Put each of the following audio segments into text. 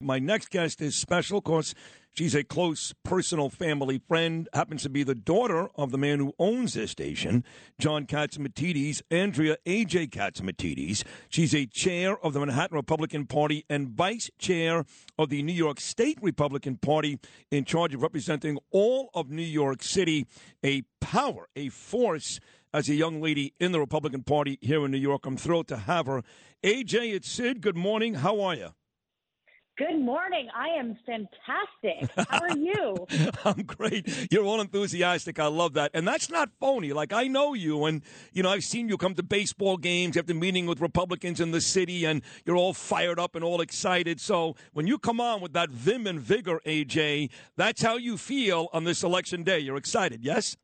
My next guest is special because she's a close personal family friend, happens to be the daughter of the man who owns this station, John Catsimatidis, Andrea A.J. Catsimatidis. She's a chair of the Manhattan Republican Party and vice chair of the New York State Republican Party in charge of representing all of New York City, a power, a force as a young lady in the Republican Party here in New York. I'm thrilled to have her. AJ, it's Sid. Good morning. How are you? Good morning. I am fantastic. How are you? I'm great. You're all enthusiastic. I love that. And that's not phony. Like, I know you, and, you know, I've seen you come to baseball games after meeting with Republicans in the city, and you're all fired up and all excited. So when you come on with that vim and vigor, AJ, that's how you feel on this election day. You're excited, yes?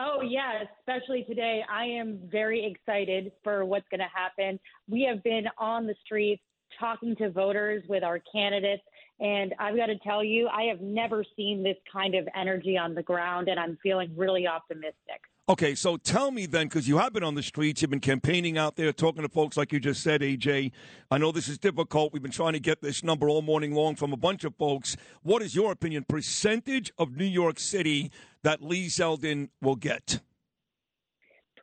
Oh, yeah, especially today. I am very excited for what's going to happen. We have been on the streets talking to voters with our candidates. And I've got to tell you, I have never seen this kind of energy on the ground, and I'm feeling really optimistic. Okay, so tell me then, because you have been on the streets, you've been campaigning out there, talking to folks like you just said, AJ. I know this is difficult. We've been trying to get this number all morning long from a bunch of folks. What is your opinion? Percentage of New York City that Lee Zeldin will get?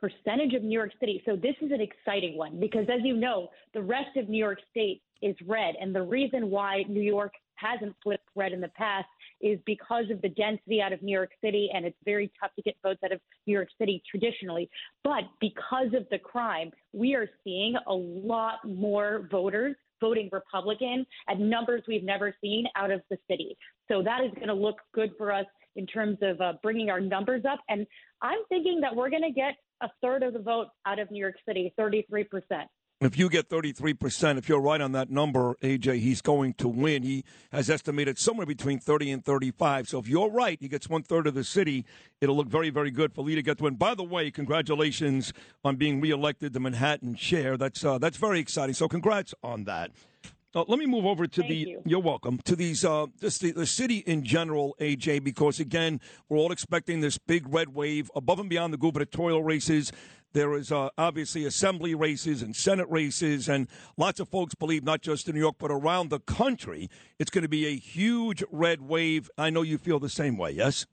percentage of New York City. So this is an exciting one because, as you know, the rest of New York State is red. And the reason why New York hasn't flipped red in the past is because of the density out of New York City, and it's very tough to get votes out of New York City traditionally. But because of the crime, we are seeing a lot more voters voting Republican at numbers we've never seen out of the city. So that is going to look good for us in terms of uh, bringing our numbers up. And I'm thinking that we're going to get a third of the vote out of New York City, 33%. If you get 33%, if you're right on that number, AJ, he's going to win. He has estimated somewhere between 30 and 35. So if you're right, he gets one third of the city. It'll look very, very good for Lee to get to win. By the way, congratulations on being reelected the Manhattan chair. That's uh, that's very exciting. So congrats on that. Uh, let me move over to Thank the. You. are welcome to these. Uh, this the, the city in general, AJ, because again, we're all expecting this big red wave above and beyond the gubernatorial races. There is uh, obviously assembly races and senate races, and lots of folks believe not just in New York but around the country, it's going to be a huge red wave. I know you feel the same way. Yes.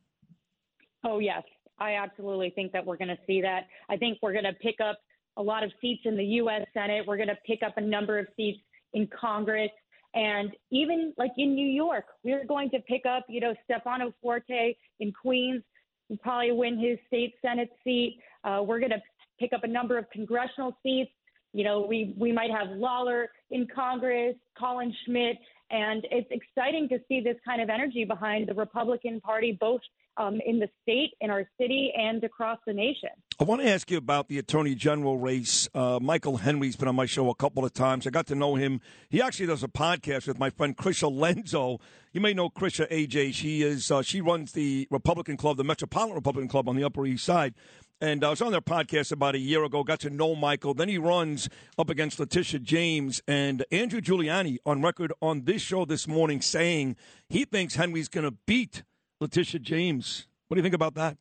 Oh yes, I absolutely think that we're going to see that. I think we're going to pick up a lot of seats in the U.S. Senate. We're going to pick up a number of seats in Congress. And even like in New York, we're going to pick up, you know, Stefano Forte in Queens. He'll probably win his state Senate seat. Uh, we're going to pick up a number of congressional seats. You know, we, we might have Lawler in Congress, Colin Schmitt, and it's exciting to see this kind of energy behind the Republican Party, both um, in the state, in our city, and across the nation. I want to ask you about the Attorney General race. Uh, Michael Henry's been on my show a couple of times. I got to know him. He actually does a podcast with my friend Krisha Lenzo. You may know Krisha AJ. She is uh, she runs the Republican Club, the Metropolitan Republican Club on the Upper East Side. And I was on their podcast about a year ago, got to know Michael. Then he runs up against Letitia James and Andrew Giuliani on record on this show this morning saying he thinks Henry's going to beat Letitia James. What do you think about that?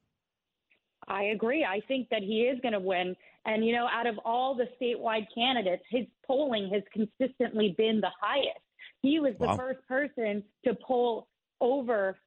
I agree. I think that he is going to win. And, you know, out of all the statewide candidates, his polling has consistently been the highest. He was the wow. first person to poll over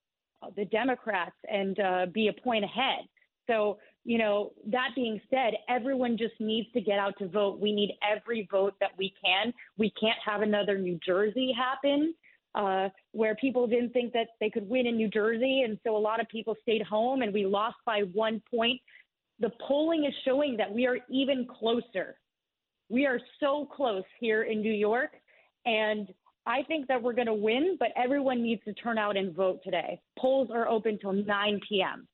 the Democrats and uh, be a point ahead. So, you know, that being said, everyone just needs to get out to vote. We need every vote that we can. We can't have another New Jersey happen uh, where people didn't think that they could win in New Jersey. And so a lot of people stayed home and we lost by one point. The polling is showing that we are even closer. We are so close here in New York. And I think that we're going to win, but everyone needs to turn out and vote today. Polls are open till 9 p.m.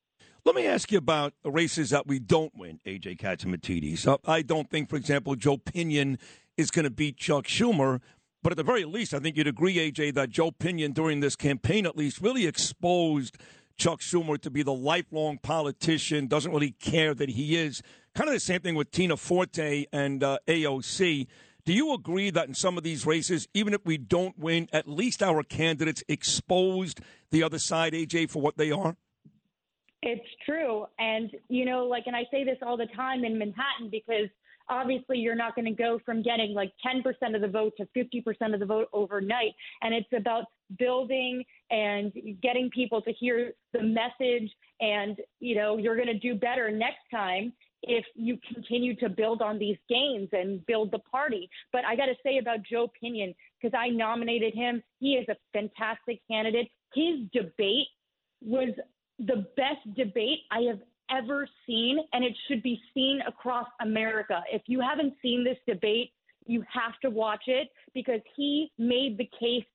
Let me ask you about races that we don't win, AJ Catsimatidis. Uh, I don't think, for example, Joe Pinion is going to beat Chuck Schumer. But at the very least, I think you'd agree, AJ, that Joe Pinion during this campaign at least really exposed Chuck Schumer to be the lifelong politician, doesn't really care that he is. Kind of the same thing with Tina Forte and uh, AOC. Do you agree that in some of these races, even if we don't win, at least our candidates exposed the other side, AJ, for what they are? It's true. And, you know, like, and I say this all the time in Manhattan because obviously you're not going to go from getting like 10% of the vote to 50% of the vote overnight. And it's about building and getting people to hear the message. And, you know, you're going to do better next time if you continue to build on these gains and build the party. But I got to say about Joe Pinion, because I nominated him, he is a fantastic candidate. His debate was the best debate I have ever seen, and it should be seen across America. If you haven't seen this debate, you have to watch it because he made the case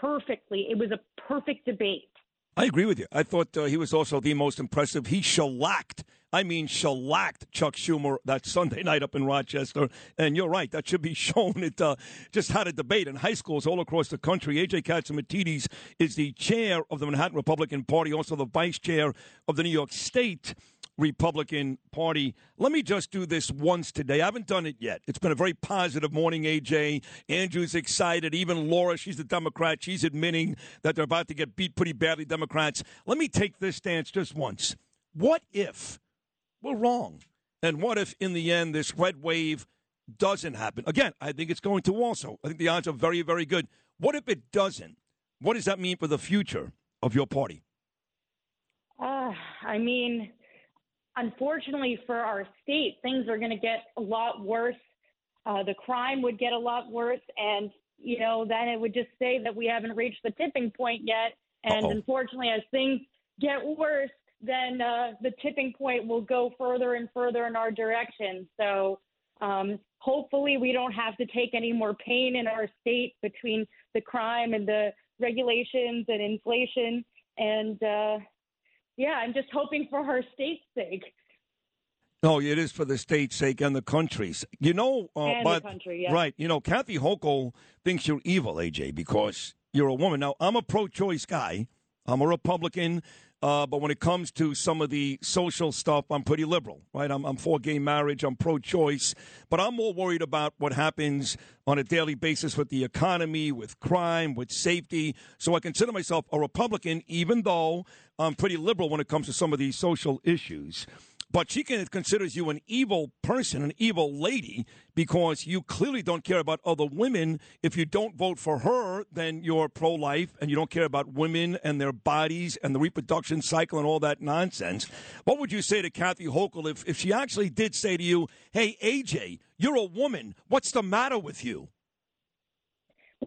perfectly. It was a perfect debate. I agree with you. I thought uh, he was also the most impressive. He shellacked, I mean, shellacked Chuck Schumer that Sunday night up in Rochester. And you're right, that should be shown. It uh, just had a debate in high schools all across the country. AJ Catsimatidis is the chair of the Manhattan Republican Party, also the vice chair of the New York State Republican Party. Let me just do this once today. I haven't done it yet. It's been a very positive morning, AJ. Andrew's excited. Even Laura, she's a Democrat. She's admitting that they're about to get beat pretty badly, Democrats. Let me take this stance just once. What if we're wrong? And what if, in the end, this red wave doesn't happen? Again, I think it's going to also. I think the odds are very, very good. What if it doesn't? What does that mean for the future of your party? Uh, I mean, unfortunately for our state, things are going to get a lot worse. Uh, the crime would get a lot worse, and you know then it would just say that we haven't reached the tipping point yet. And Uh-oh. unfortunately, as things get worse, then uh, the tipping point will go further and further in our direction. So um, hopefully, we don't have to take any more pain in our state between the crime and the regulations and inflation. And uh, yeah, I'm just hoping for her state's sake. No, it is for the state's sake and the country's. You know, uh, but, the country, yeah. right? You know, Kathy Hochul thinks you're evil, AJ, because you're a woman. Now, I'm a pro-choice guy. I'm a Republican. Uh, but when it comes to some of the social stuff, I'm pretty liberal, right? I'm, I'm for gay marriage, I'm pro choice, but I'm more worried about what happens on a daily basis with the economy, with crime, with safety. So I consider myself a Republican, even though I'm pretty liberal when it comes to some of these social issues. But she considers you an evil person, an evil lady, because you clearly don't care about other women. If you don't vote for her, then you're pro life and you don't care about women and their bodies and the reproduction cycle and all that nonsense. What would you say to Kathy Hochul if, if she actually did say to you, hey, AJ, you're a woman. What's the matter with you?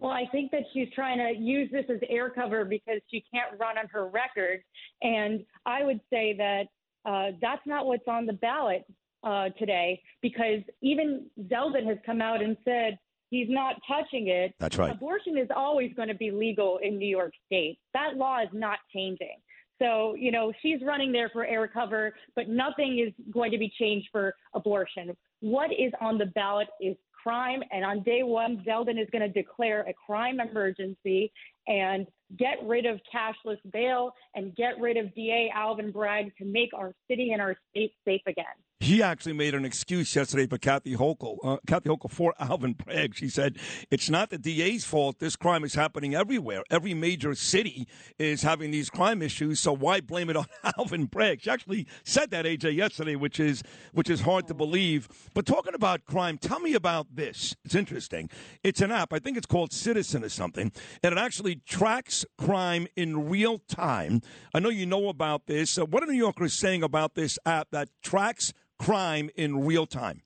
Well, I think that she's trying to use this as air cover because she can't run on her record. And I would say that uh, that's not what's on the ballot uh, today because even Zeldin has come out and said he's not touching it. That's right. Abortion is always going to be legal in New York State. That law is not changing. So, you know, she's running there for air cover, but nothing is going to be changed for abortion. What is on the ballot is crime. And on day one, Zeldin is going to declare a crime emergency and get rid of cashless bail and get rid of DA Alvin Bragg to make our city and our state safe again. He actually made an excuse yesterday for Kathy Hochul. Uh, Kathy Hochul for Alvin Bragg. She said it's not the DA's fault. This crime is happening everywhere. Every major city is having these crime issues. So why blame it on Alvin Bragg? She actually said that AJ yesterday, which is which is hard to believe. But talking about crime, tell me about this. It's interesting. It's an app. I think it's called Citizen or something, and it actually tracks crime in real time. I know you know about this. Uh, what are New Yorkers saying about this app that tracks crime in real time?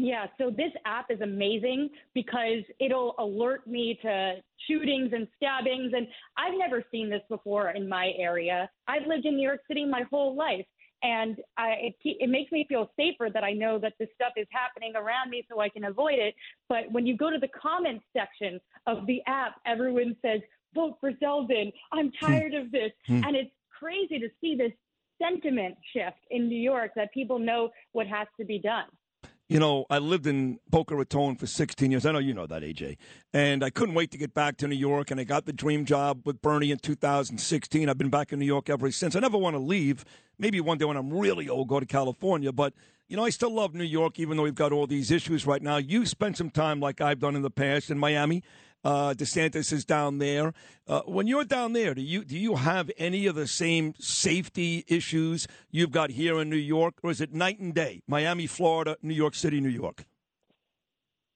Yeah, so this app is amazing because it'll alert me to shootings and stabbings. And I've never seen this before in my area. I've lived in New York City my whole life. And I, it, it makes me feel safer that I know that this stuff is happening around me so I can avoid it. But when you go to the comments section of the app, everyone says, vote for Zeldin. I'm hmm. tired of this. Hmm. And it's crazy to see this sentiment shift in New York that people know what has to be done. You know, I lived in Boca Raton for 16 years. I know you know that, AJ. And I couldn't wait to get back to New York. And I got the dream job with Bernie in 2016. I've been back in New York ever since. I never want to leave. Maybe one day when I'm really old, go to California. But, you know, I still love New York, even though we've got all these issues right now. You spent some time, like I've done in the past, in Miami. Uh, DeSantis is down there. Uh, when you're down there, do you do you have any of the same safety issues you've got here in New York, or is it night and day? Miami, Florida, New York City, New York.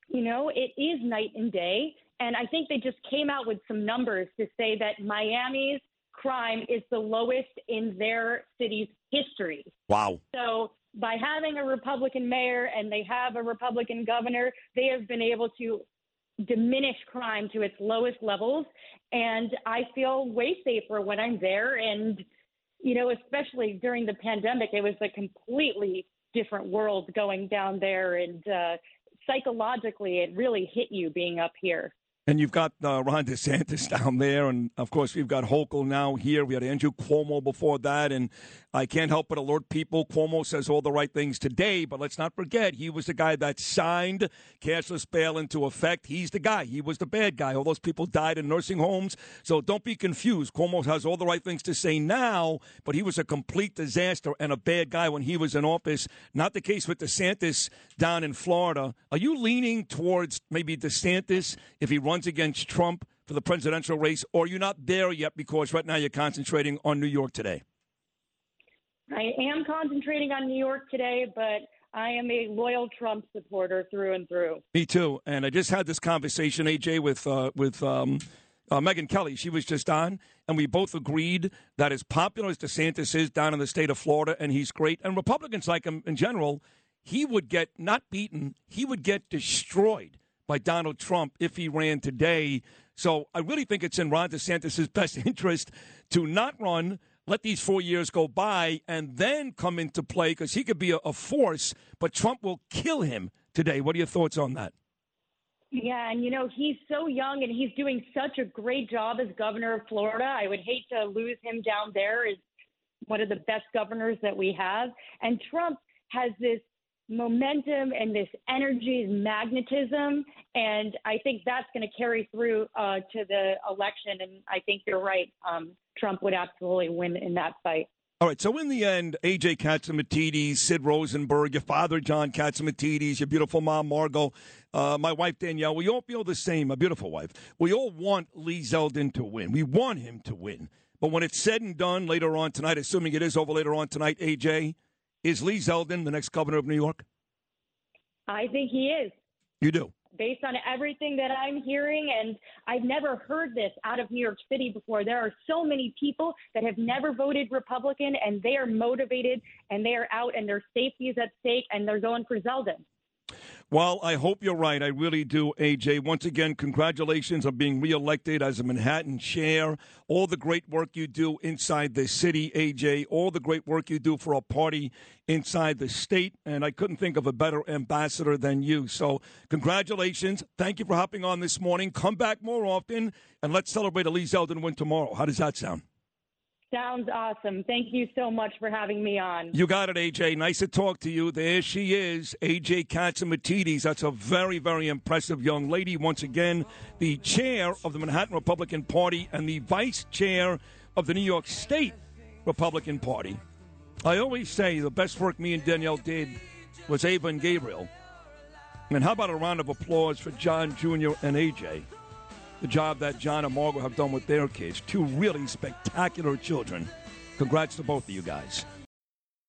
You know, it is night and day, and I think they just came out with some numbers to say that Miami's crime is the lowest in their city's history. Wow. So by having a Republican mayor and they have a Republican governor, they have been able to diminish crime to its lowest levels. And I feel way safer when I'm there. And, you know, especially during the pandemic, it was a completely different world going down there. And uh, psychologically, it really hit you being up here. And you've got uh, Ron DeSantis down there, and of course we've got Hochul now here. We had Andrew Cuomo before that, and I can't help but alert people. Cuomo says all the right things today, but let's not forget he was the guy that signed cashless bail into effect. He's the guy. He was the bad guy. All those people died in nursing homes, so don't be confused. Cuomo has all the right things to say now, but he was a complete disaster and a bad guy when he was in office. Not the case with DeSantis down in Florida. Are you leaning towards maybe DeSantis if he runs? Runs against Trump for the presidential race, or you're not there yet because right now you're concentrating on New York today? I am concentrating on New York today, but I am a loyal Trump supporter through and through. Me too. And I just had this conversation, AJ, with uh, with um, uh, Megyn Kelly. She was just on, and we both agreed that as popular as DeSantis is down in the state of Florida, and he's great, and Republicans like him in general, he would get not beaten, he would get destroyed by Donald Trump if he ran today. So I really think it's in Ron DeSantis' best interest to not run, let these four years go by, and then come into play because he could be a, a force, but Trump will kill him today. What are your thoughts on that? Yeah, and you know, he's so young and he's doing such a great job as governor of Florida. I would hate to lose him down there as one of the best governors that we have. And Trump has this momentum and this energy, magnetism, and I think that's going to carry through uh, to the election. And I think you're right. Um, Trump would absolutely win in that fight. All right, so in the end, AJ Catsimatidis, Sid Rosenberg, your father John Catsimatidis, your beautiful mom Margot, uh, my wife Danielle, we all feel the same. My beautiful wife. We all want Lee Zeldin to win. We want him to win. But when it's said and done later on tonight, assuming it is over later on tonight, AJ, is Lee Zeldin the next governor of New York? I think he is. You do? Based on everything that I'm hearing, and I've never heard this out of New York City before. There are so many people that have never voted Republican, and they are motivated, and they are out, and their safety is at stake, and they're going for Zeldin. Well, I hope you're right. I really do, AJ. Once again, congratulations on being reelected as a Manhattan chair. All the great work you do inside the city, AJ. All the great work you do for our party inside the state. And I couldn't think of a better ambassador than you. So, congratulations. Thank you for hopping on this morning. Come back more often, and let's celebrate a Lee Zeldin win tomorrow. How does that sound? Sounds awesome. Thank you so much for having me on. You got it, AJ. Nice to talk to you. There she is, AJ Catsimatidis. That's a very, very impressive young lady. Once again, the chair of the Manhattan Republican Party and the vice chair of the New York State Republican Party. I always say the best work me and Danielle did was Ava and Gabriel. And how about a round of applause for John Jr. and AJ? The job that John and Margot have done with their kids. Two really spectacular children. Congrats to both of you guys.